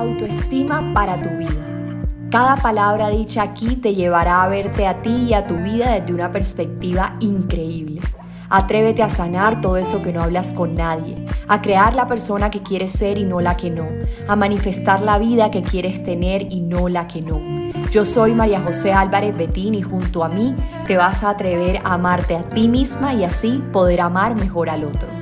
Autoestima para tu vida. Cada palabra dicha aquí te llevará a verte a ti y a tu vida desde una perspectiva increíble. Atrévete a sanar todo eso que no hablas con nadie, a crear la persona que quieres ser y no la que no, a manifestar la vida que quieres tener y no la que no. Yo soy María José Álvarez Betín y junto a mí te vas a atrever a amarte a ti misma y así poder amar mejor al otro.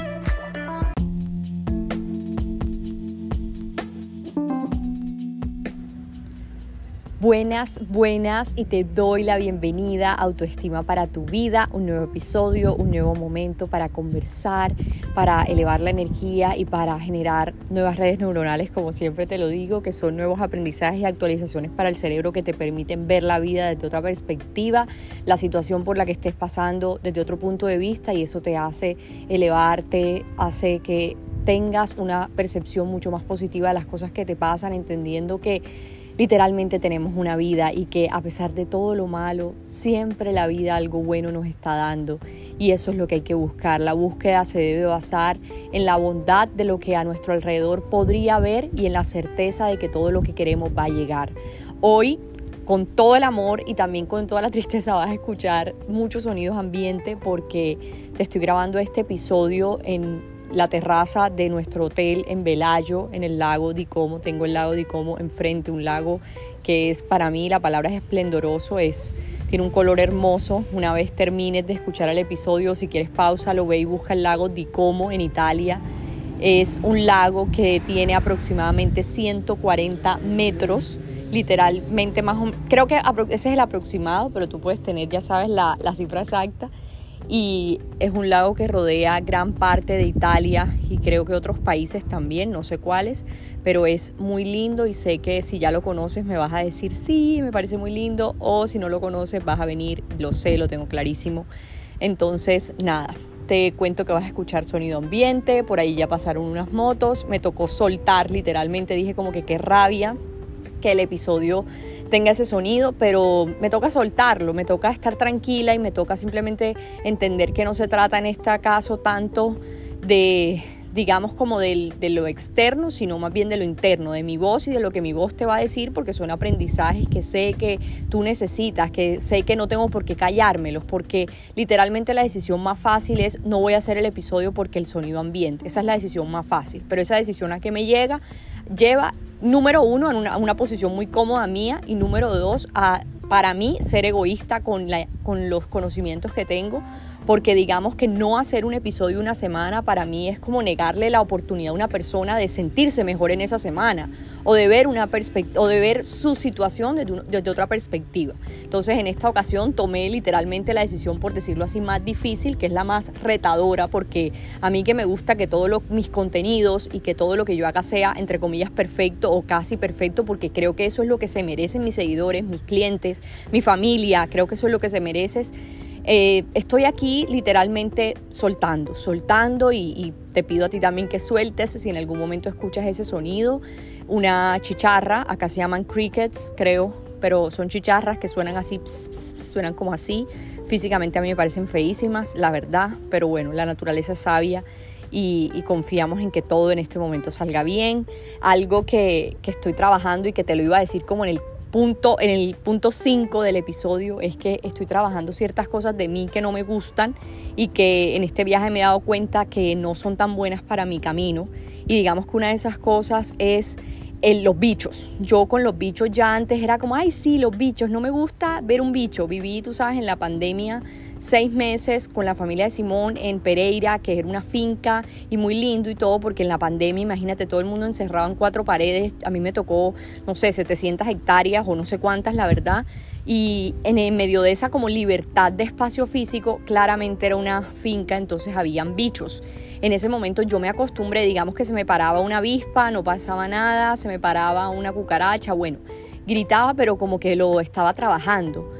Buenas, buenas y te doy la bienvenida a Autoestima para tu vida, un nuevo episodio, un nuevo momento para conversar, para elevar la energía y para generar nuevas redes neuronales, como siempre te lo digo, que son nuevos aprendizajes y actualizaciones para el cerebro que te permiten ver la vida desde otra perspectiva, la situación por la que estés pasando desde otro punto de vista y eso te hace elevarte, hace que tengas una percepción mucho más positiva de las cosas que te pasan, entendiendo que literalmente tenemos una vida y que a pesar de todo lo malo, siempre la vida algo bueno nos está dando. Y eso es lo que hay que buscar. La búsqueda se debe basar en la bondad de lo que a nuestro alrededor podría haber y en la certeza de que todo lo que queremos va a llegar. Hoy con todo el amor y también con toda la tristeza vas a escuchar muchos sonidos ambiente porque te estoy grabando este episodio en la terraza de nuestro hotel en Velayo, en el lago Di Como. Tengo el lago Di Como enfrente, un lago que es para mí, la palabra es esplendoroso, es, tiene un color hermoso. Una vez termines de escuchar el episodio, si quieres pausa, lo ve y busca el lago Di Como en Italia. Es un lago que tiene aproximadamente 140 metros, literalmente más o menos, creo que ese es el aproximado, pero tú puedes tener, ya sabes, la, la cifra exacta y es un lago que rodea gran parte de Italia y creo que otros países también, no sé cuáles, pero es muy lindo y sé que si ya lo conoces me vas a decir sí, me parece muy lindo o si no lo conoces vas a venir, lo sé, lo tengo clarísimo. Entonces, nada, te cuento que vas a escuchar sonido ambiente, por ahí ya pasaron unas motos, me tocó soltar literalmente, dije como que qué rabia que el episodio tenga ese sonido, pero me toca soltarlo, me toca estar tranquila y me toca simplemente entender que no se trata en este caso tanto de digamos como de lo externo, sino más bien de lo interno, de mi voz y de lo que mi voz te va a decir, porque son aprendizajes que sé que tú necesitas, que sé que no tengo por qué callármelos, porque literalmente la decisión más fácil es no voy a hacer el episodio porque el sonido ambiente, esa es la decisión más fácil, pero esa decisión a que me llega lleva número uno, en una, una, posición muy cómoda mía y número dos, a, para mí ser egoísta con, la, con los conocimientos que tengo, porque digamos que no hacer un episodio una semana para mí es como negarle la oportunidad a una persona de sentirse mejor en esa semana o de ver, una o de ver su situación desde, desde, otra perspectiva. Entonces en esta ocasión tomé literalmente la decisión, por decirlo así, más difícil, que es la más retadora, porque a mí que me gusta que todos mis contenidos y que todo lo que yo haga sea, entre comillas, perfecto o casi perfecto, porque creo que eso es lo que se merecen mis seguidores, mis clientes, mi familia, creo que eso es lo que se mereces eh, estoy aquí literalmente soltando, soltando y, te pido a ti también que sueltes si en algún momento escuchas ese sonido. Una chicharra, acá se llaman crickets, creo, pero son chicharras que suenan así, suenan como así. Físicamente a mí me parecen feísimas, la verdad, pero bueno, la naturaleza es sabia. Y, confiamos en que todo en este momento salga bien. Algo que, que estoy trabajando y que te lo iba a decir como en el punto, en el punto 5 del episodio es que estoy trabajando ciertas cosas de mí que no me gustan y que en este viaje me he dado cuenta que no son tan buenas para mi camino. Y digamos que una de esas cosas es el, los bichos. Yo con los bichos ya antes era como, ay, sí, los bichos, no me gusta ver un bicho. Viví, tú sabes, en la pandemia seis meses con la familia de Simón en Pereira, que era una finca y muy lindo y todo, porque en la pandemia, imagínate, todo el mundo encerrado en cuatro paredes, a mí me tocó, no sé, 700 hectáreas o no sé cuántas, la verdad, y en medio de esa como libertad de espacio físico, claramente era una finca, entonces habían bichos. En ese momento yo me acostumbré, digamos que se me paraba una avispa, no pasaba nada, se me paraba una cucaracha, bueno, gritaba, pero como que lo estaba trabajando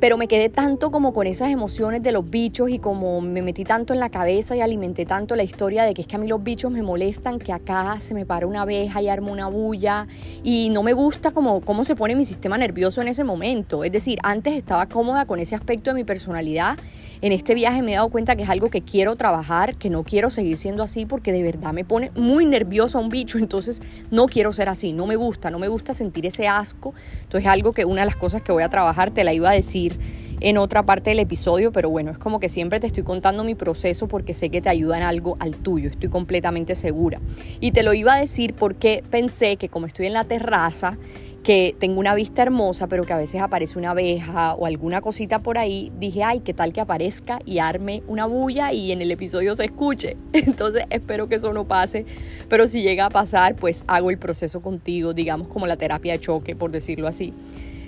pero me quedé tanto como con esas emociones de los bichos y como me metí tanto en la cabeza y alimenté tanto la historia de que es que a mí los bichos me molestan, que acá se me para una abeja y arma una bulla y no me gusta como cómo se pone mi sistema nervioso en ese momento. Es decir, antes estaba cómoda con ese aspecto de mi personalidad en este viaje me he dado cuenta que es algo que quiero trabajar, que no quiero seguir siendo así porque de verdad me pone muy nervioso a un bicho, entonces no quiero ser así, no me gusta, no me gusta sentir ese asco. Entonces es algo que una de las cosas que voy a trabajar, te la iba a decir en otra parte del episodio, pero bueno, es como que siempre te estoy contando mi proceso porque sé que te ayuda en algo al tuyo, estoy completamente segura. Y te lo iba a decir porque pensé que como estoy en la terraza, que tengo una vista hermosa, pero que a veces aparece una abeja o alguna cosita por ahí, dije, ay, qué tal que aparezca y arme una bulla y en el episodio se escuche. Entonces espero que eso no pase, pero si llega a pasar, pues hago el proceso contigo, digamos como la terapia de choque, por decirlo así.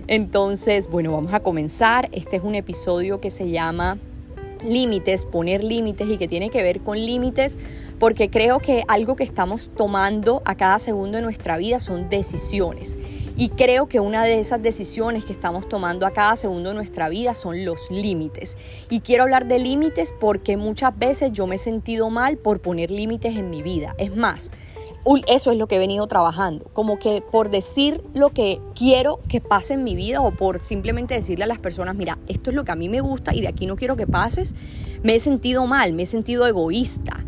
Entonces, bueno, vamos a comenzar. Este es un episodio que se llama límites, poner límites y que tiene que ver con límites, porque creo que algo que estamos tomando a cada segundo de nuestra vida son decisiones. Y creo que una de esas decisiones que estamos tomando a cada segundo de nuestra vida son los límites. Y quiero hablar de límites porque muchas veces yo me he sentido mal por poner límites en mi vida. Es más, eso es lo que he venido trabajando, como que por decir lo que quiero que pase en mi vida o por simplemente decirle a las personas, mira, esto es lo que a mí me gusta y de aquí no quiero que pases, me he sentido mal, me he sentido egoísta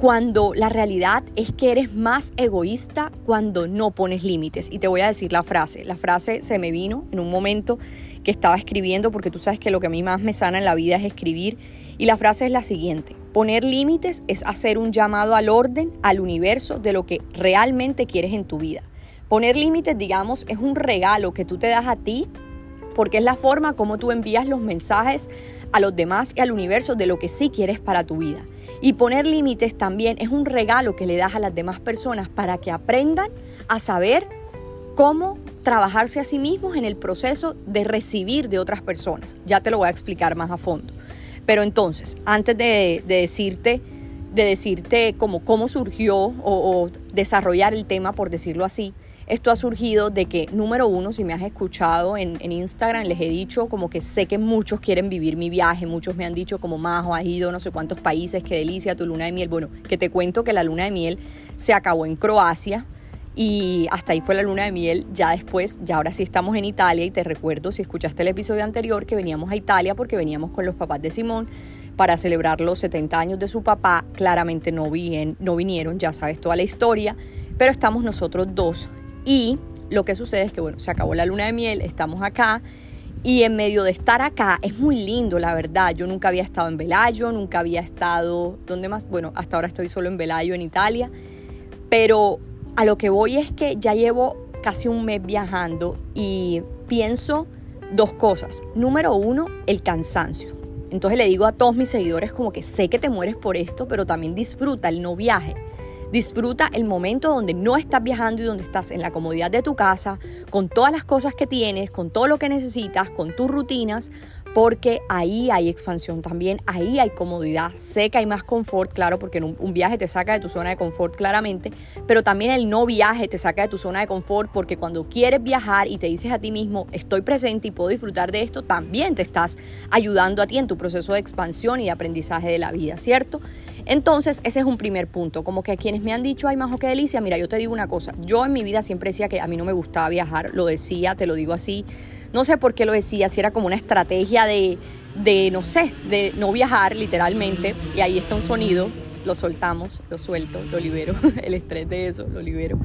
cuando la realidad es que eres más egoísta cuando no pones límites. Y te voy a decir la frase. La frase se me vino en un momento que estaba escribiendo, porque tú sabes que lo que a mí más me sana en la vida es escribir. Y la frase es la siguiente. Poner límites es hacer un llamado al orden, al universo, de lo que realmente quieres en tu vida. Poner límites, digamos, es un regalo que tú te das a ti porque es la forma como tú envías los mensajes a los demás y al universo de lo que sí quieres para tu vida. Y poner límites también es un regalo que le das a las demás personas para que aprendan a saber cómo trabajarse a sí mismos en el proceso de recibir de otras personas. Ya te lo voy a explicar más a fondo. Pero entonces, antes de, decirte, de decirte cómo, surgió o desarrollar el tema, por decirlo así, esto ha surgido de que, número uno, si me has escuchado en, Instagram, les he dicho como que sé que muchos quieren vivir mi viaje, muchos me han dicho como Majo, has ido no sé cuántos países, qué delicia tu luna de miel. Bueno, que te cuento que la luna de miel se acabó en Croacia y hasta ahí fue la luna de miel. Ya después, ya ahora sí estamos en Italia y te recuerdo, si escuchaste el episodio anterior, que veníamos a Italia porque veníamos con los papás de Simón para celebrar los 70 años de su papá. Claramente no, no vinieron, ya sabes toda la historia, pero estamos nosotros dos y lo que sucede es que, bueno, se acabó la luna de miel, estamos acá. Y en medio de estar acá, es muy lindo, la verdad. Yo nunca había estado en Velayo, nunca había estado. ¿Dónde más? Bueno, hasta ahora estoy solo en Velayo, en Italia. Pero a lo que voy es que ya llevo casi un mes viajando y pienso dos cosas. Número uno, el cansancio. Entonces le digo a todos mis seguidores como que sé que te mueres por esto, pero también disfruta el no viaje. Disfruta el momento donde no estás viajando y donde estás en la comodidad de tu casa, con todas las cosas que tienes, con todo lo que necesitas, con tus rutinas, porque ahí hay expansión también, ahí hay comodidad, sé que hay más confort, claro, porque un, viaje te saca de tu zona de confort claramente, pero también el no viaje te saca de tu zona de confort porque cuando quieres viajar y te dices a ti mismo, estoy presente y puedo disfrutar de esto, también te estás ayudando a ti en tu proceso de expansión y de aprendizaje de la vida, ¿cierto? Entonces, ese es un primer punto, como que quienes me han dicho, ay, majo, qué delicia, mira, yo te digo una cosa, yo en mi vida siempre decía que a mí no me gustaba viajar, lo decía, te lo digo así, no sé por qué lo decía, si era como una estrategia de, de, no sé, de no viajar literalmente. Y ahí está un sonido, lo soltamos, lo suelto, lo libero, el estrés de eso, lo libero.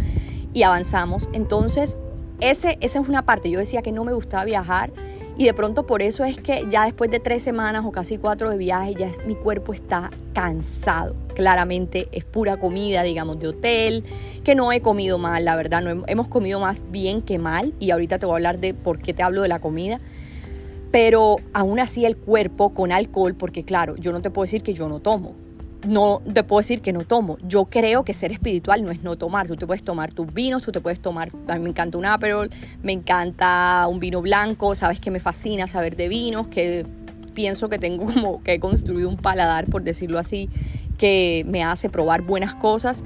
Y avanzamos. Entonces, ese, esa es una parte. Yo decía que no me gustaba viajar y de pronto por eso es que ya después de tres semanas o casi cuatro de viaje, ya mi cuerpo está cansado. Claramente es pura comida, digamos, de hotel, que no he comido mal, la verdad, no hemos comido más bien que mal. Y ahorita te voy a hablar de por qué te hablo de la comida. Pero aún así el cuerpo con alcohol, porque claro, yo no te puedo decir que yo no tomo no te puedo decir que no tomo. Yo creo que ser espiritual no es no tomar. Tú te puedes tomar tus vinos, tú te puedes tomar, a mí me encanta un Aperol, me encanta un vino blanco, sabes que me fascina saber de vinos, que pienso que tengo como que he construido un paladar, por decirlo así, que me hace probar buenas cosas.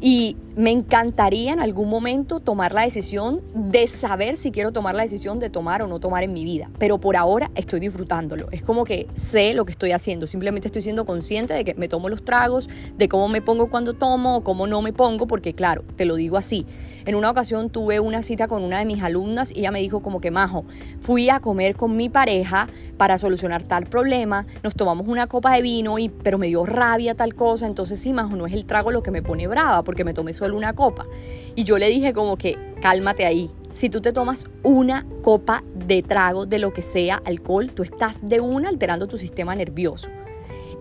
Y me encantaría en algún momento tomar la decisión de saber si quiero tomar la decisión de tomar o no tomar en mi vida. Pero por ahora estoy disfrutándolo. Es como que sé lo que estoy haciendo. Simplemente estoy siendo consciente de que me tomo los tragos, de cómo me pongo cuando tomo o cómo no me pongo, porque claro, te lo digo así. En una ocasión tuve una cita con una de mis alumnas y ella me dijo como que, Majo, fui a comer con mi pareja para solucionar tal problema, nos tomamos una copa de vino, y, pero me dio rabia tal cosa, entonces sí, Majo, no es el trago lo que me pone brava porque me tomé solo una copa. Y yo le dije como que, cálmate ahí, si tú te tomas una copa de trago de lo que sea alcohol, tú estás de una alterando tu sistema nervioso.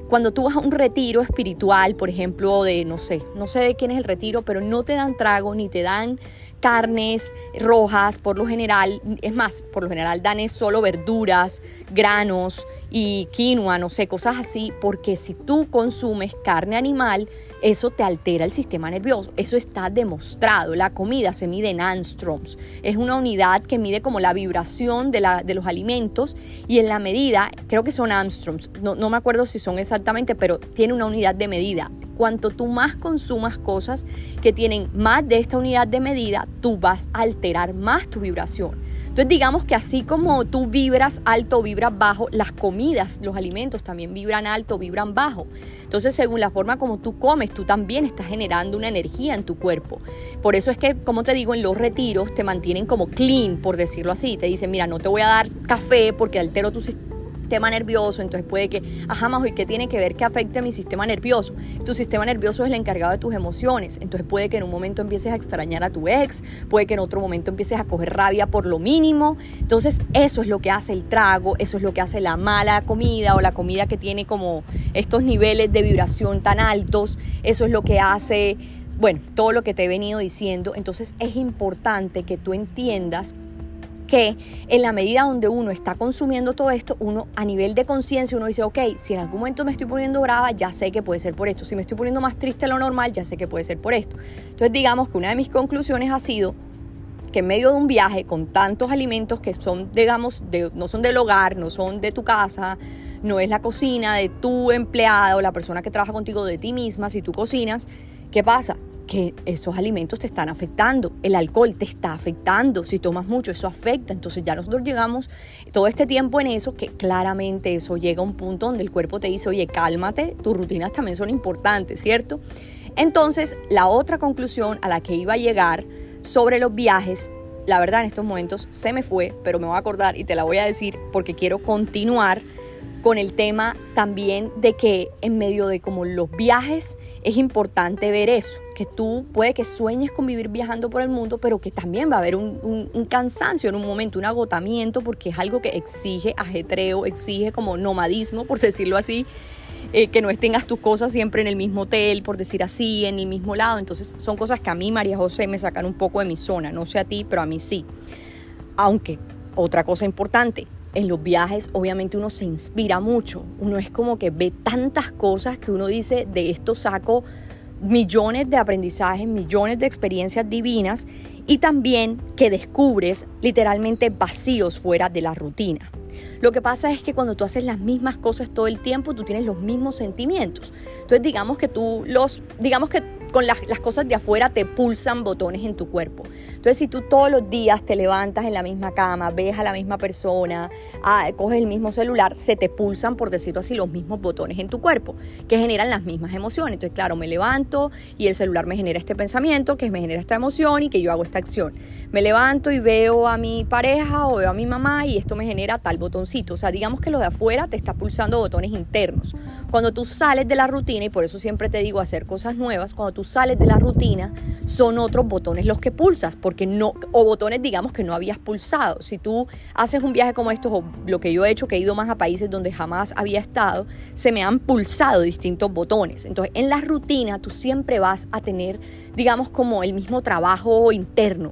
Cuando tú vas a un retiro espiritual, por ejemplo, de no sé, no sé de quién es el retiro, pero no te dan trago ni te dan carnes rojas, por lo general, es más, por lo general dan es solo verduras, granos y quinoa, no sé, cosas así, porque si tú consumes carne animal, eso te altera el sistema nervioso. Eso está demostrado. La comida se mide en angstroms. Es una unidad que mide como la vibración de, la, de los alimentos y en la medida, creo que son angstroms, no, no me acuerdo si son exactamente, pero tiene una unidad de medida. Cuanto tú más consumas cosas que tienen más de esta unidad de medida, tú vas a alterar más tu vibración. Entonces digamos que así como tú vibras alto, vibras bajo, las comidas, los alimentos también vibran alto, vibran bajo. Entonces según la forma como tú comes, tú también estás generando una energía en tu cuerpo. Por eso es que, como te digo, en los retiros te mantienen como clean, por decirlo así. Te dicen, mira, no te voy a dar café porque altero tu sistema sistema nervioso, entonces puede que, ajá, Majo, ¿y qué tiene que ver que afecte a mi sistema nervioso? Tu sistema nervioso es el encargado de tus emociones, entonces puede que en un momento empieces a extrañar a tu ex, puede que en otro momento empieces a coger rabia por lo mínimo, entonces eso es lo que hace el trago, eso es lo que hace la mala comida o la comida que tiene como estos niveles de vibración tan altos, eso es lo que hace bueno, todo lo que te he venido diciendo, entonces es importante que tú entiendas que en la medida donde uno está consumiendo todo esto, uno a nivel de conciencia, uno dice, ok, si en algún momento me estoy poniendo brava, ya sé que puede ser por esto. Si me estoy poniendo más triste de lo normal, ya sé que puede ser por esto. Entonces digamos que una de mis conclusiones ha sido que en medio de un viaje con tantos alimentos que son, digamos, de, no son del hogar, no son de tu casa, no es la cocina de tu empleado, la persona que trabaja contigo, de ti misma, si tú cocinas, ¿qué pasa? Que esos alimentos te están afectando, el alcohol te está afectando, si tomas mucho eso afecta, entonces ya nosotros llegamos todo este tiempo en eso que claramente eso llega a un punto donde el cuerpo te dice, oye, cálmate, tus rutinas también son importantes, ¿cierto? Entonces, la otra conclusión a la que iba a llegar sobre los viajes, la verdad en estos momentos se me fue, pero me voy a acordar y te la voy a decir porque quiero continuar con el tema también de que en medio de como los viajes es importante ver eso, que tú puede que sueñes con vivir viajando por el mundo, pero que también va a haber un, cansancio en un momento, un agotamiento, porque es algo que exige ajetreo, exige como nomadismo, por decirlo así, eh, que no tengas tus cosas siempre en el mismo hotel, por decir así, en el mismo lado. Entonces son cosas que a mí, María José, me sacan un poco de mi zona, no sé a ti, pero a mí sí. Aunque, otra cosa importante, en los viajes obviamente uno se inspira mucho, uno es como que ve tantas cosas que uno dice, de esto saco millones de aprendizajes, millones de experiencias divinas y también que descubres literalmente vacíos fuera de la rutina. Lo que pasa es que cuando tú haces las mismas cosas todo el tiempo, tú tienes los mismos sentimientos. Entonces digamos que tú los, digamos que con las, cosas de afuera te pulsan botones en tu cuerpo. Entonces, si tú todos los días te levantas en la misma cama, ves a la misma persona, ah, coges el mismo celular, se te pulsan, por decirlo así, los mismos botones en tu cuerpo, que generan las mismas emociones. Entonces, claro, me levanto y el celular me genera este pensamiento, que me genera esta emoción y que yo hago esta acción. Me levanto y veo a mi pareja o veo a mi mamá y esto me genera tal botoncito. O sea, digamos que lo de afuera te está pulsando botones internos. Cuando tú sales de la rutina, y por eso siempre te digo hacer cosas nuevas, cuando tú sales de la rutina, son otros botones los que pulsas, porque no, o botones digamos que no habías pulsado. Si tú haces un viaje como estos, o lo que yo he hecho, que he ido más a países donde jamás había estado, se me han pulsado distintos botones. Entonces, en la rutina tú siempre vas a tener, digamos, como el mismo trabajo interno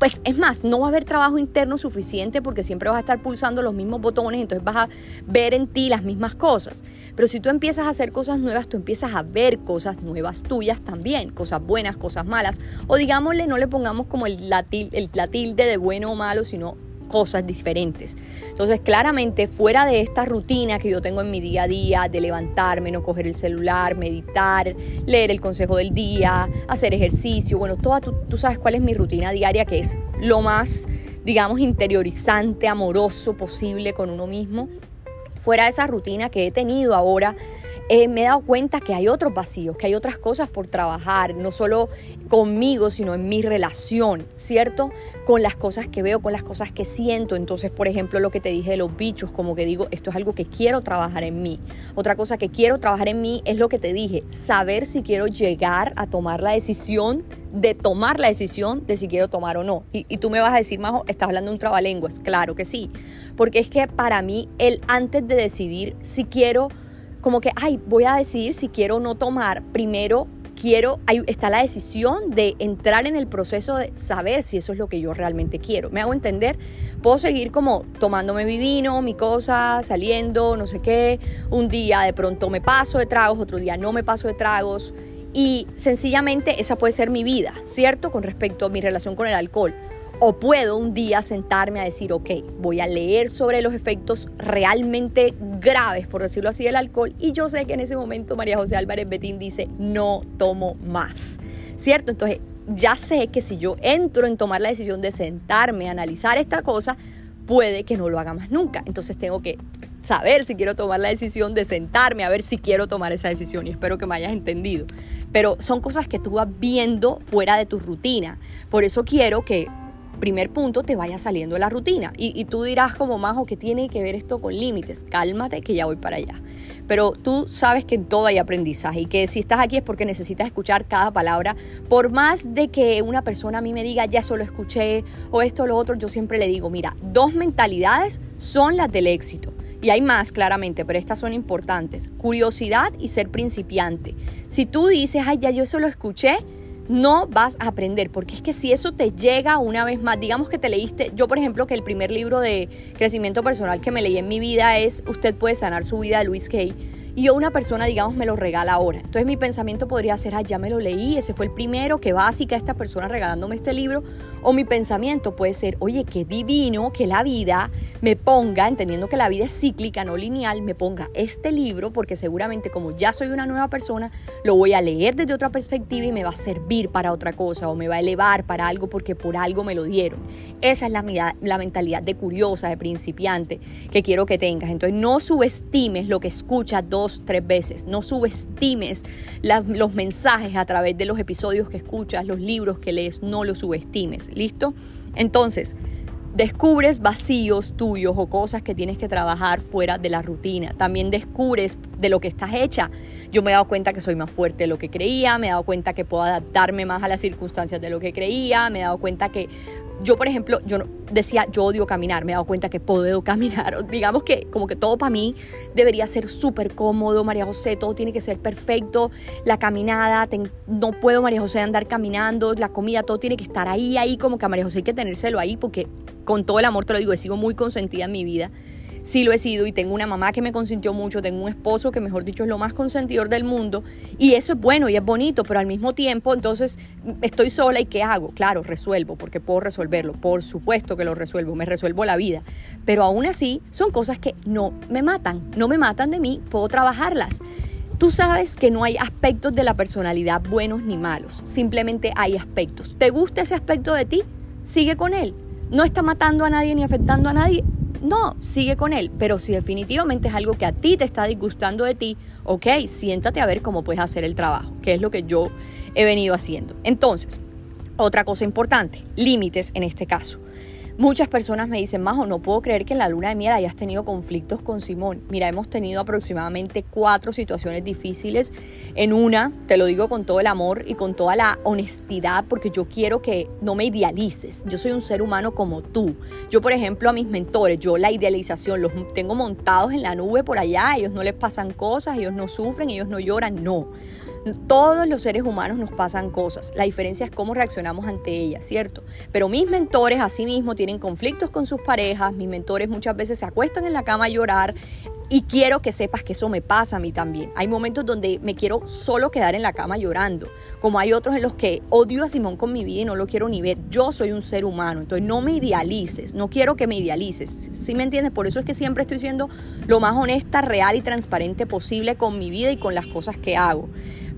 pues es más, no va a haber trabajo interno suficiente porque siempre vas a estar pulsando los mismos botones, entonces vas a ver en ti las mismas cosas. Pero si tú empiezas a hacer cosas nuevas, tú empiezas a ver cosas nuevas tuyas también, cosas buenas, cosas malas, o digámosle, no le pongamos como el, latil, el, la tilde de bueno o malo, sino cosas diferentes. Entonces, claramente, fuera de esta rutina que yo tengo en mi día a día, de levantarme, no coger el celular, meditar, leer el consejo del día, hacer ejercicio, bueno, toda, tú, tú sabes cuál es mi rutina diaria, que es lo más, digamos, interiorizante, amoroso posible con uno mismo fuera de esa rutina que he tenido ahora, eh, me he dado cuenta que hay otros vacíos, que hay otras cosas por trabajar, no solo conmigo, sino en mi relación, ¿cierto? Con las cosas que veo, con las cosas que siento. Entonces, por ejemplo, lo que te dije de los bichos, como que digo, esto es algo que quiero trabajar en mí. Otra cosa que quiero trabajar en mí es lo que te dije, saber si quiero llegar a tomar la decisión de tomar la decisión de si quiero tomar o no. Y, tú me vas a decir, Majo, estás hablando de un trabalenguas. Claro que sí. Porque es que para mí, el antes de decidir si quiero como que, ay, voy a decidir si quiero o no tomar, primero quiero, ahí está la decisión de entrar en el proceso de saber si eso es lo que yo realmente quiero. ¿Me hago entender? Puedo seguir como tomándome mi vino, mi cosa, saliendo, no sé qué. Un día de pronto me paso de tragos, otro día no me paso de tragos. Y sencillamente esa puede ser mi vida, ¿cierto? Con respecto a mi relación con el alcohol. O puedo un día sentarme a decir, ok, voy a leer sobre los efectos realmente graves, por decirlo así, del alcohol. Y yo sé que en ese momento María José Álvarez Betín dice, no tomo más. ¿Cierto? Entonces, ya sé que si yo entro en tomar la decisión de sentarme a analizar esta cosa, puede que no lo haga más nunca. Entonces tengo que saber si quiero tomar la decisión de sentarme a ver si quiero tomar esa decisión y espero que me hayas entendido. Pero son cosas que tú vas viendo fuera de tu rutina. Por eso quiero que primer punto, te vaya saliendo la rutina. Y, tú dirás como Majo, que tiene que ver esto con límites? Cálmate que ya voy para allá. Pero tú sabes que en todo hay aprendizaje y que si estás aquí es porque necesitas escuchar cada palabra. Por más de que una persona a mí me diga, ya solo escuché o esto o lo otro, yo siempre le digo, mira, dos mentalidades son las del éxito. Y hay más, claramente, pero estas son importantes. Curiosidad y ser principiante. Si tú dices, ay, ya yo eso lo escuché, no vas a aprender, porque es que si eso te llega una vez más, digamos que te leíste, yo por ejemplo que el primer libro de crecimiento personal que me leí en mi vida es Usted puede sanar su vida de Luis Kay y una persona, digamos, me lo regala ahora. Entonces mi pensamiento podría ser, ah, ya me lo leí, ese fue el primero, qué básica esta persona regalándome este libro. O mi pensamiento puede ser, oye, qué divino que la vida me ponga, entendiendo que la vida es cíclica, no lineal, me ponga este libro, porque seguramente como ya soy una nueva persona, lo voy a leer desde otra perspectiva y me va a servir para otra cosa o me va a elevar para algo porque por algo me lo dieron. Esa es la, mentalidad de curiosa, de principiante que quiero que tengas. Entonces no subestimes lo que escuchas dos, tres veces. No subestimes los mensajes a través de los episodios que escuchas, los libros que lees. No los subestimes. ¿Listo? Entonces, descubres vacíos tuyos o cosas que tienes que trabajar fuera de la rutina. También descubres de lo que estás hecha. Yo me he dado cuenta que soy más fuerte de lo que creía, me he dado cuenta que puedo adaptarme más a las circunstancias de lo que creía, me he dado cuenta que yo, por ejemplo, yo decía, yo odio caminar, me he dado cuenta que puedo caminar. Digamos que como que todo para mí debería ser súper cómodo, María José, todo tiene que ser perfecto, la caminada, no puedo María José andar caminando, la comida, todo tiene que estar ahí, ahí, como que a María José hay que tenérselo ahí, porque con todo el amor te lo digo, he sido muy consentida en mi vida sí lo he sido y tengo una mamá que me consintió mucho, tengo un esposo que mejor dicho es lo más consentidor del mundo y eso es bueno y es bonito, pero al mismo tiempo entonces estoy sola y ¿qué hago? Claro, resuelvo porque puedo resolverlo, por supuesto que lo resuelvo, me resuelvo la vida, pero aún así son cosas que no me matan, no me matan de mí, puedo trabajarlas. Tú sabes que no hay aspectos de la personalidad buenos ni malos, simplemente hay aspectos. ¿Te gusta ese aspecto de ti? Sigue con él. No está matando a nadie ni afectando a nadie, no, sigue con él, pero si definitivamente es algo que a ti te está disgustando de ti, ok, siéntate a ver cómo puedes hacer el trabajo, que es lo que yo he venido haciendo. Entonces, otra cosa importante, límites en este caso. Muchas personas me dicen, Majo, no puedo creer que en la luna de miel hayas tenido conflictos con Simón. Mira, hemos tenido aproximadamente cuatro situaciones difíciles. En una, te lo digo con todo el amor y con toda la honestidad, porque yo quiero que no me idealices. Yo soy un ser humano como tú. Yo, por ejemplo, a mis mentores, yo la idealización los tengo montados en la nube por allá. Ellos no les pasan cosas, ellos no sufren, ellos no lloran. No. Todos los seres humanos nos pasan cosas. La diferencia es cómo reaccionamos ante ellas, ¿cierto? Pero mis mentores asimismo tienen conflictos con sus parejas. Mis mentores muchas veces se acuestan en la cama a llorar. Y quiero que sepas que eso me pasa a mí también. Hay momentos donde me quiero solo quedar en la cama llorando, como hay otros en los que odio a Simón con mi vida y no lo quiero ni ver. Yo soy un ser humano, entonces no me idealices, no quiero que me idealices. ¿Sí me entiendes? Por eso es que siempre estoy siendo lo más honesta, real y transparente posible con mi vida y con las cosas que hago.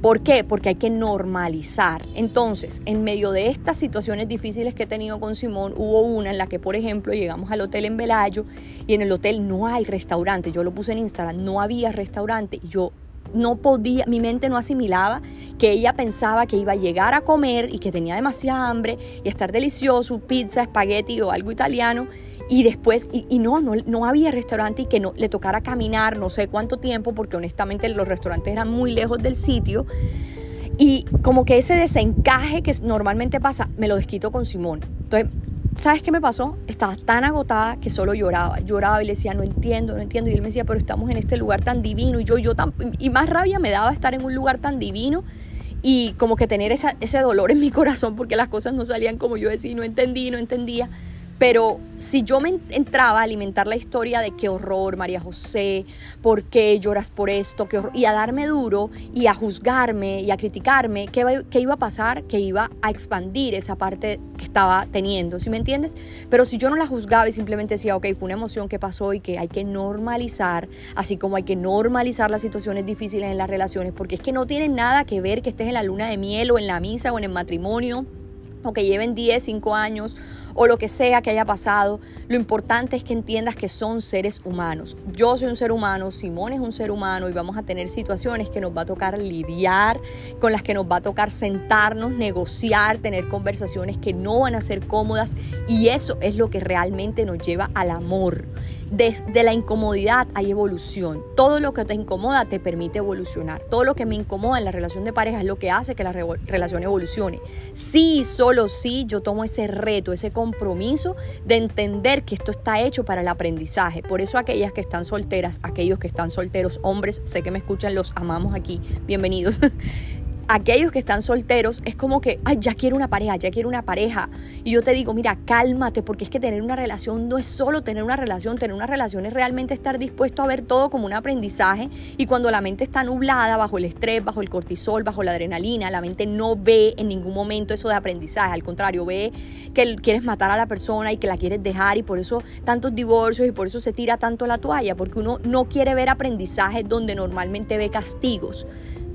¿Por qué? Porque hay que normalizar. Entonces, en medio de estas situaciones difíciles que he tenido con Simón, hubo una en la que, por ejemplo, llegamos al hotel en Velayo y en el hotel no hay restaurante. Yo lo puse en Instagram, no había restaurante. Yo no podía, mi mente no asimilaba que ella pensaba que iba a llegar a comer y que tenía demasiada hambre y estar delicioso, pizza, espagueti o algo italiano. Y después, y, no, no, no, había restaurante y que no le tocara caminar no sé cuánto tiempo, porque honestamente los restaurantes eran muy lejos del sitio. Y como que ese desencaje que normalmente pasa, me lo desquito con Simón. Entonces, ¿sabes qué me pasó? Estaba tan agotada que solo lloraba. Lloraba y le decía, no entiendo, no entiendo. Y él me decía, pero estamos en este lugar tan divino. Y yo, yo. Y más rabia me daba estar en un lugar tan divino y como que tener ese dolor en mi corazón porque las cosas no salían como yo decía, no entendí, no entendía. Pero si yo me entraba a alimentar la historia de qué horror, María José, por qué lloras por esto, qué y a darme duro y a juzgarme y a criticarme, ¿qué, ¿qué, iba a pasar? Que iba a expandir esa parte que estaba teniendo, ¿sí me entiendes? Pero si yo no la juzgaba y simplemente decía, ok, fue una emoción que pasó y que hay que normalizar, así como hay que normalizar las situaciones difíciles en las relaciones, porque es que no tiene nada que ver que estés en la luna de miel o en la misa o en el matrimonio o que lleven 10, 5 años o lo que sea que haya pasado, lo importante es que entiendas que son seres humanos. Yo soy un ser humano, Simón es un ser humano y vamos a tener situaciones que nos va a tocar lidiar, con las que nos va a tocar sentarnos, negociar, tener conversaciones que no van a ser cómodas y eso es lo que realmente nos lleva al amor. Desde la incomodidad hay evolución. Todo lo que te incomoda te permite evolucionar. Todo lo que me incomoda en la relación de pareja es lo que hace que la relación evolucione. Sí, solo sí, yo tomo ese reto, ese de entender que esto está hecho para el aprendizaje. Por eso aquellas que están solteras, aquellos que están solteros, hombres, sé que me escuchan, los amamos aquí. Bienvenidos. aquellos que están solteros es como que, ay, ya quiero una pareja, ya quiero una pareja. Y yo te digo, mira, cálmate, porque es que tener una relación no es solo tener una relación, tener una relación es realmente estar dispuesto a ver todo como un aprendizaje. Y cuando la mente está nublada bajo el estrés, bajo el cortisol, bajo la adrenalina, la mente no ve en ningún momento eso de aprendizaje. Al contrario, ve que quieres matar a la persona y que la quieres dejar y por eso tantos divorcios y por eso se tira tanto la toalla, porque uno no quiere ver aprendizaje donde normalmente ve castigos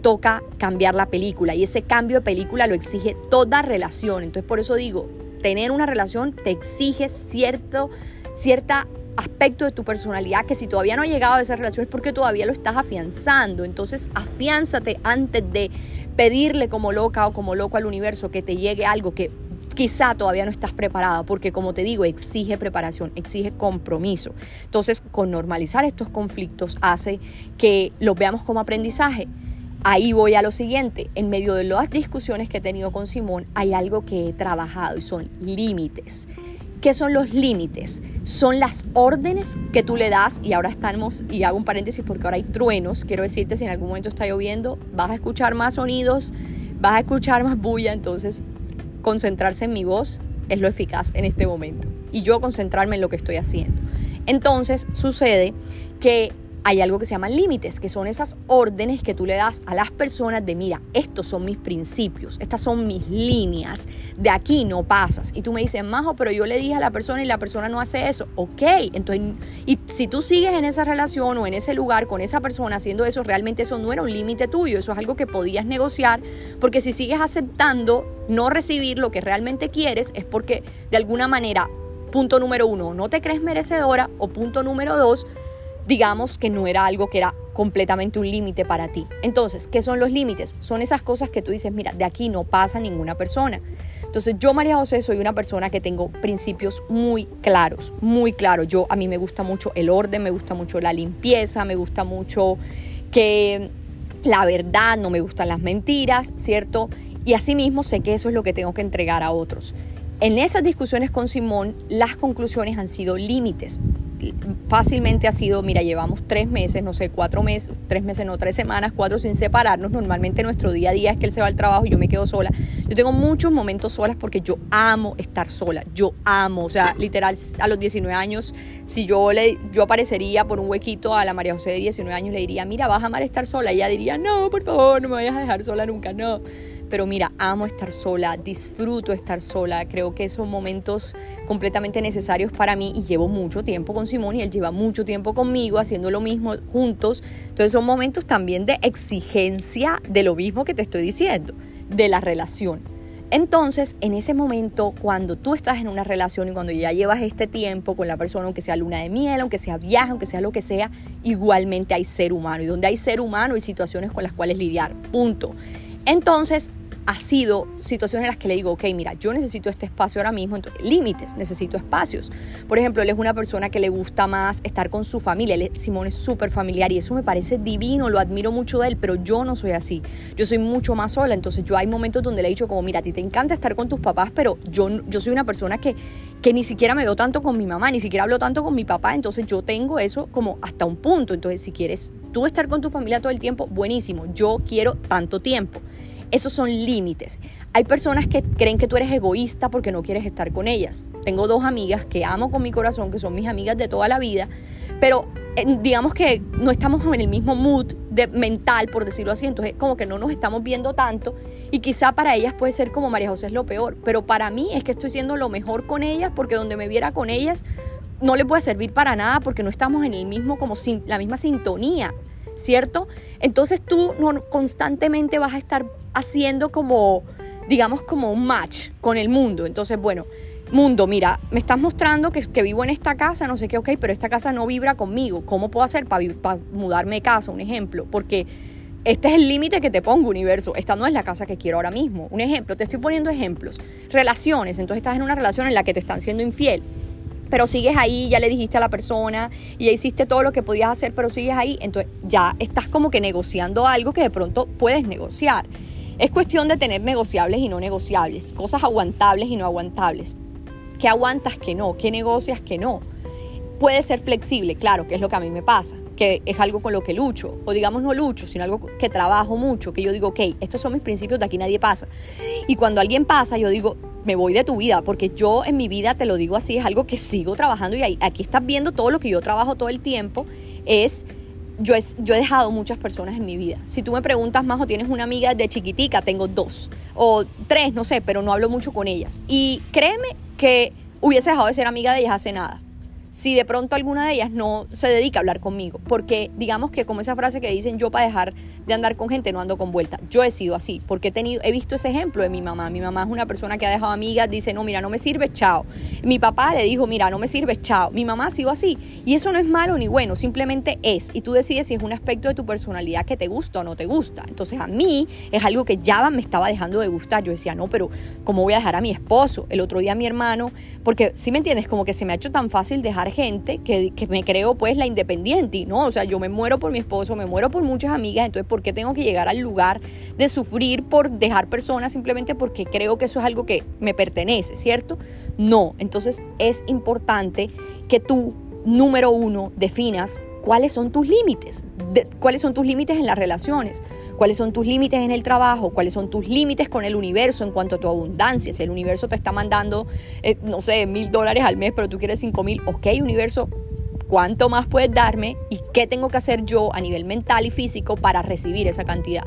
toca cambiar la película y ese cambio de película lo exige toda relación. Entonces por eso digo, tener una relación te exige cierto, cierta aspecto de tu personalidad que si todavía no ha llegado a esa relación es porque todavía lo estás afianzando. Entonces afiánzate antes de pedirle como loca o como loco al universo que te llegue algo que quizá todavía no estás preparada porque como te digo exige preparación, exige compromiso. Entonces con normalizar estos conflictos hace que los veamos como aprendizaje Ahí voy a lo siguiente. En medio de las discusiones que he tenido con Simón, hay algo que he trabajado y son límites. ¿Qué son los límites? Son las órdenes que tú le das, y ahora estamos, y hago un paréntesis porque ahora hay truenos, quiero decirte si en algún momento está lloviendo, vas a escuchar más sonidos, vas a escuchar más bulla, entonces concentrarse en mi voz es lo eficaz en este momento, y yo concentrarme en lo que estoy haciendo. Entonces sucede que hay algo que se llaman límites, que son esas órdenes que tú le das a las personas de, mira, estos son mis principios, estas son mis líneas, de aquí no pasas. Y tú me dices, Majo, pero yo le dije a la persona y la persona no hace eso. Ok, entonces, y si tú sigues en esa relación o en ese lugar con esa persona haciendo eso, realmente eso no era un límite tuyo, eso es algo que podías negociar, porque si sigues aceptando no recibir lo que realmente quieres, es porque de alguna manera, punto número uno, no te crees merecedora, o punto número dos, digamos que no era algo que era completamente un límite para ti. Entonces, ¿qué son los límites? Son esas cosas que tú dices, mira, de aquí no pasa ninguna persona. Entonces, yo, María José, soy una persona que tengo principios muy claros, muy claros. Yo, a mí me gusta mucho el orden, me gusta mucho la limpieza, me gusta mucho que la verdad, no me gustan las mentiras, ¿cierto? Y asimismo sé que eso es lo que tengo que entregar a otros. En esas discusiones con Simón, las conclusiones han sido límites fácilmente ha sido, mira, llevamos tres meses, no sé, cuatro meses, tres meses, no, tres semanas, cuatro sin separarnos. Normalmente nuestro día a día es que él se va al trabajo y yo me quedo sola. Yo tengo muchos momentos solas porque yo amo estar sola, yo amo, o sea, literal, a los 19 años, si yo, le, yo aparecería por un huequito a la María José de 19 años, le diría, mira, vas a amar estar sola. Y ella diría, no, por favor, no me vayas a dejar sola nunca, no. Pero mira, amo estar sola, disfruto estar sola, creo que son momentos completamente necesarios para mí y llevo mucho tiempo con Simón y él lleva mucho tiempo conmigo haciendo lo mismo juntos. Entonces son momentos también de exigencia de lo mismo que te estoy diciendo, de la relación. Entonces, en ese momento, cuando tú estás en una relación y cuando ya llevas este tiempo con la persona, aunque sea luna de miel, aunque sea viaje, aunque sea lo que sea, igualmente hay ser humano. Y donde hay ser humano hay situaciones con las cuales lidiar. Punto. Entonces, ha sido situaciones en las que le digo, ok, mira, yo necesito este espacio ahora mismo, entonces, límites, necesito espacios. Por ejemplo, él es una persona que le gusta más estar con su familia, él, Simón es súper familiar y eso me parece divino, lo admiro mucho de él, pero yo no soy así, yo soy mucho más sola, entonces yo hay momentos donde le he dicho como, mira, a ti te encanta estar con tus papás, pero yo, yo soy una persona que, que ni siquiera me veo tanto con mi mamá, ni siquiera hablo tanto con mi papá, entonces yo tengo eso como hasta un punto, entonces si quieres tú estar con tu familia todo el tiempo, buenísimo, yo quiero tanto tiempo. Esos son límites. Hay personas que creen que tú eres egoísta porque no quieres estar con ellas. Tengo dos amigas que amo con mi corazón, que son mis amigas de toda la vida, pero eh, digamos que no estamos en el mismo mood de mental, por decirlo así, entonces como que no nos estamos viendo tanto y quizá para ellas puede ser como María José es lo peor, pero para mí es que estoy siendo lo mejor con ellas porque donde me viera con ellas no le puede servir para nada porque no estamos en el mismo como sin, la misma sintonía. ¿Cierto? Entonces tú no, constantemente vas a estar haciendo como, digamos, como un match con el mundo. Entonces, bueno, mundo, mira, me estás mostrando que, que, vivo en esta casa, no sé qué, ok, pero esta casa no vibra conmigo. ¿Cómo puedo hacer para mudarme de casa? Un ejemplo, porque este es el límite que te pongo, universo. Esta no es la casa que quiero ahora mismo. Un ejemplo, te estoy poniendo ejemplos. Relaciones, entonces estás en una relación en la que te están siendo infiel pero sigues ahí, ya le dijiste a la persona y ya hiciste todo lo que podías hacer, pero sigues ahí, entonces ya estás como que negociando algo que de pronto puedes negociar. Es cuestión de tener negociables y no negociables, cosas aguantables y no aguantables. ¿Qué aguantas que no? ¿Qué negocias que no? Puede ser flexible, claro, que es lo que a mí me pasa, que es algo con lo que lucho, o digamos no lucho, sino algo que trabajo mucho, que yo digo, ok, estos son mis principios, de aquí nadie pasa. Y cuando alguien pasa, yo digo, me voy de tu vida, porque yo en mi vida, te lo digo así, es algo que sigo trabajando y aquí estás viendo todo lo que yo trabajo todo el tiempo, es... Yo he, yo he dejado muchas personas en mi vida. Si tú me preguntas más o tienes una amiga de chiquitica, tengo dos o tres, no sé, pero no hablo mucho con ellas. Y créeme que hubiese dejado de ser amiga de ellas hace nada si de pronto alguna de ellas no se dedica a hablar conmigo. Porque digamos que como esa frase que dicen yo para dejar de andar con gente no ando con vuelta. Yo he sido así, porque he, tenido, he visto ese ejemplo de mi mamá. Mi mamá es una persona que ha dejado amigas, dice, no, mira, no me sirves, chao. Mi papá le dijo, mira, no me sirves, chao. Mi mamá ha sido así. Y eso no es malo ni bueno, simplemente es. Y tú decides si es un aspecto de tu personalidad que te gusta o no te gusta. Entonces a mí es algo que ya me estaba dejando de gustar. Yo decía, no, pero ¿cómo voy a dejar a mi esposo? El otro día mi hermano, porque si me entiendes, como que se me ha hecho tan fácil dejar gente que, que, me creo pues la independiente, ¿no? O sea, yo me muero por mi esposo, me muero por muchas amigas, entonces ¿por qué tengo que llegar al lugar de sufrir por dejar personas simplemente porque creo que eso es algo que me pertenece, ¿cierto? No, entonces es importante que tú, número uno, definas cuáles son tus límites, cuáles son tus límites en las relaciones, cuáles son tus límites en el trabajo, cuáles son tus límites con el universo en cuanto a tu abundancia. Si el universo te está mandando, eh, no sé, mil dólares al mes, pero tú quieres cinco mil, ok, universo, ¿cuánto más puedes darme y qué tengo que hacer yo a nivel mental y físico para recibir esa cantidad?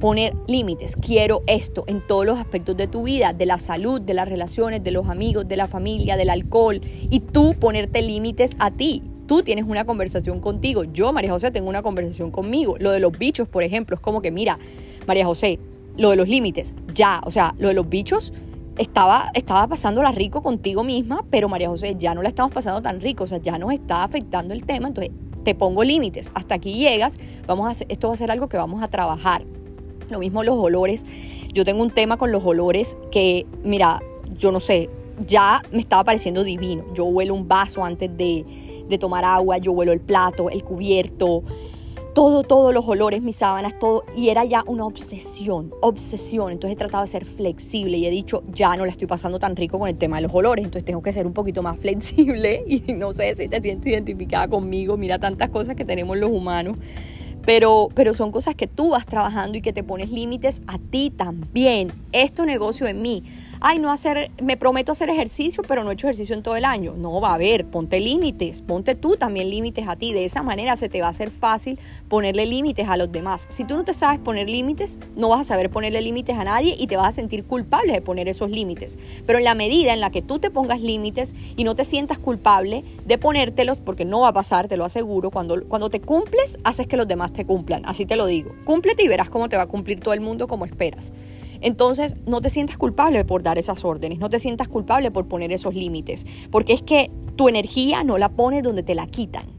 poner límites. Quiero esto en todos los aspectos de tu vida, de la salud, de las relaciones, de los amigos, de la familia, del alcohol. Y tú ponerte límites a ti. Tú tienes una conversación contigo. Yo, María José, tengo una conversación conmigo. Lo de los bichos, por ejemplo, es como que, mira, María José, lo de los límites, ya, o sea, lo de los bichos, estaba, estaba pasándola rico contigo misma, pero María José, ya no la estamos pasando tan rico, o sea, ya nos está afectando el tema, entonces te pongo límites. Hasta aquí llegas, vamos a hacer, esto va a ser algo que vamos a trabajar. Lo mismo los olores. Yo tengo un tema con los olores que, mira, yo no sé, ya me estaba pareciendo divino. Yo huelo un vaso antes de, de tomar agua, yo huelo el plato, el cubierto, todo, todos los olores, mis sábanas, todo. Y era ya una obsesión, obsesión. Entonces he tratado de ser flexible y he dicho, ya no la estoy pasando tan rico con el tema de los olores. Entonces tengo que ser un poquito más flexible y no sé si te sientes identificada conmigo. Mira tantas cosas que tenemos los humanos. Pero, pero son cosas que tú vas trabajando y que te pones límites a ti también. Esto negocio en mí ay, no hacer, me prometo hacer ejercicio, pero no he hecho ejercicio en todo el año. No, va a haber, ponte límites, ponte tú también límites a ti. De esa manera se te va a hacer fácil ponerle límites a los demás. Si tú no te sabes poner límites, no vas a saber ponerle límites a nadie y te vas a sentir culpable de poner esos límites. Pero en la medida en la que tú te pongas límites y no te sientas culpable de ponértelos, porque no va a pasar, te lo aseguro, cuando, cuando te cumples, haces que los demás te cumplan. Así te lo digo. Cúmplete y verás cómo te va a cumplir todo el mundo como esperas. Entonces, no te sientas culpable por dar esas órdenes, no te sientas culpable por poner esos límites, porque es que tu energía no la pones donde te la quitan.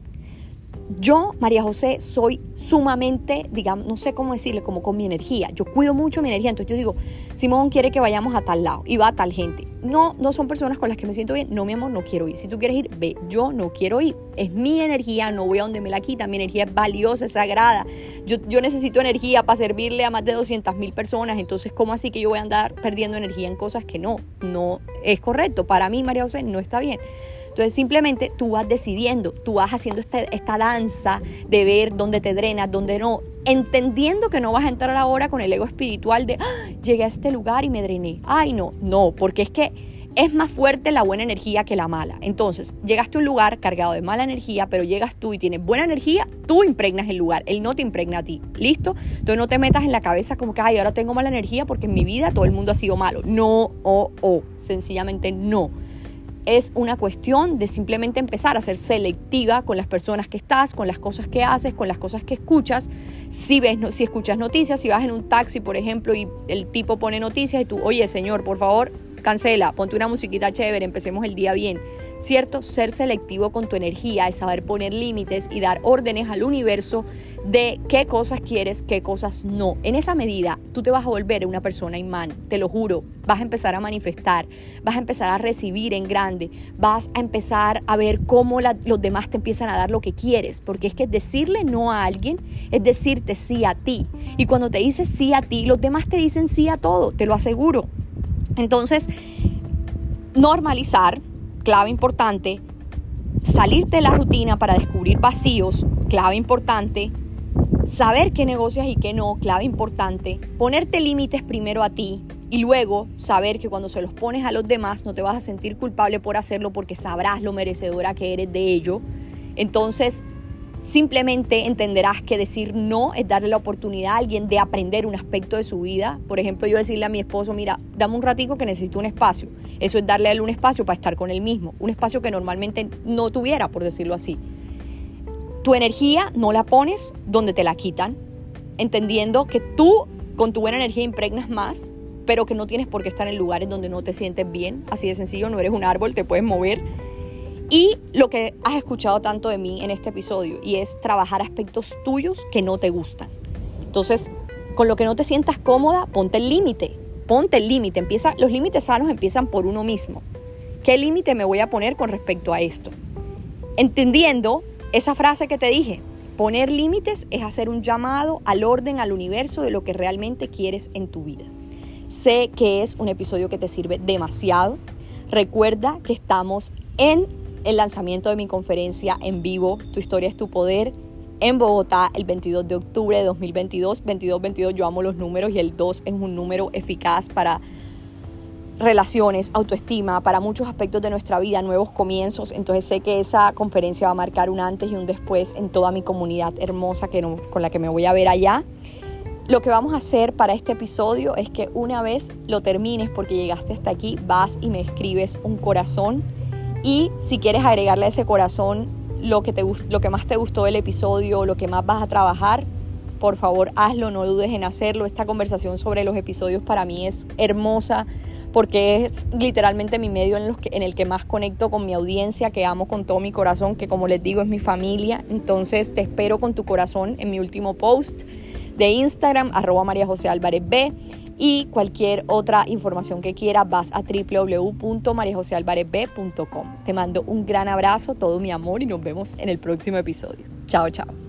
Yo, María José, soy sumamente, digamos, no sé cómo decirle, como con mi energía. Yo cuido mucho mi energía. Entonces yo digo, Simón quiere que vayamos a tal lado y va a tal gente. No, no son personas con las que me siento bien. No, mi amor, no quiero ir. Si tú quieres ir, ve. Yo no quiero ir. Es mi energía, no voy a donde me la quitan. Mi energía es valiosa, es sagrada. Yo, yo necesito energía para servirle a más de 200 mil personas. Entonces, ¿cómo así que yo voy a andar perdiendo energía en cosas que no? No es correcto. Para mí, María José, no está bien. Entonces simplemente tú vas decidiendo, tú vas haciendo este, esta danza de ver dónde te drenas, dónde no, entendiendo que no vas a entrar ahora con el ego espiritual de ¡Ah! llegué a este lugar y me drené. Ay, no, no, porque es que es más fuerte la buena energía que la mala. Entonces, llegaste a un lugar cargado de mala energía, pero llegas tú y tienes buena energía, tú impregnas el lugar, él no te impregna a ti. ¿Listo? Entonces no te metas en la cabeza como que, ay, ahora tengo mala energía porque en mi vida todo el mundo ha sido malo. No, o, o, sencillamente no es una cuestión de simplemente empezar a ser selectiva con las personas que estás, con las cosas que haces, con las cosas que escuchas. Si ves, si escuchas noticias, si vas en un taxi, por ejemplo, y el tipo pone noticias y tú, oye, señor, por favor, cancela, ponte una musiquita chévere, empecemos el día bien. ¿Cierto? Ser selectivo con tu energía es saber poner límites y dar órdenes al universo de qué cosas quieres, qué cosas no. En esa medida, tú te vas a volver una persona imán, te lo juro. Vas a empezar a manifestar, vas a empezar a recibir en grande, vas a empezar a ver cómo los demás te empiezan a dar lo que quieres, porque es que decirle no a alguien es decirte sí a ti. Y cuando te dices sí a ti, los demás te dicen sí a todo, te lo aseguro. Entonces, normalizar, clave importante, salirte de la rutina para descubrir vacíos, clave importante, saber qué negocias y qué no, clave importante, ponerte límites primero a ti y luego saber que cuando se los pones a los demás no te vas a sentir culpable por hacerlo porque sabrás lo merecedora que eres de ello. Entonces, Simplemente entenderás que decir no es darle la oportunidad a alguien de aprender un aspecto de su vida. Por ejemplo, yo decirle a mi esposo, mira, dame un ratico que necesito un espacio. Eso es darle a él un espacio para estar con él mismo. Un espacio que normalmente no tuviera, por decirlo así. Tu energía no la pones donde te la quitan, entendiendo que tú con tu buena energía impregnas más, pero que no tienes por qué estar en lugares donde no te sientes bien. Así de sencillo, no eres un árbol, te puedes mover y lo que has escuchado tanto de mí en este episodio, y es trabajar aspectos tuyos que no te gustan. Entonces, con lo que no te sientas cómoda, ponte el límite. Ponte el límite. Empieza, los límites sanos empiezan por uno mismo. ¿Qué límite me voy a poner con respecto a esto? Entendiendo esa frase que te dije, poner límites es hacer un llamado al orden, al universo de lo que realmente quieres en tu vida. Sé que es un episodio que te sirve demasiado. Recuerda que estamos en el lanzamiento de mi conferencia en vivo, Tu historia es tu poder, en Bogotá el 22 de octubre de 2022. 22-22 yo amo los números y el 2 es un número eficaz para relaciones, autoestima, para muchos aspectos de nuestra vida, nuevos comienzos. Entonces sé que esa conferencia va a marcar un antes y un después en toda mi comunidad hermosa que con la que me voy a ver allá. Lo que vamos a hacer para este episodio es que una vez lo termines porque llegaste hasta aquí, vas y me escribes un corazón y si quieres agregarle a ese corazón lo que, te, lo que más te gustó del episodio, lo que más vas a trabajar, por favor hazlo, no dudes en hacerlo. Esta conversación sobre los episodios para mí es hermosa porque es literalmente mi medio en, los que, en el que más conecto con mi audiencia, que amo con todo mi corazón, que como les digo es mi familia. Entonces te espero con tu corazón en mi último post de Instagram, arroba María José Álvarez B y cualquier otra información que quieras vas a www.mariajosealvarezb.com. Te mando un gran abrazo, todo mi amor y nos vemos en el próximo episodio. Chao, chao.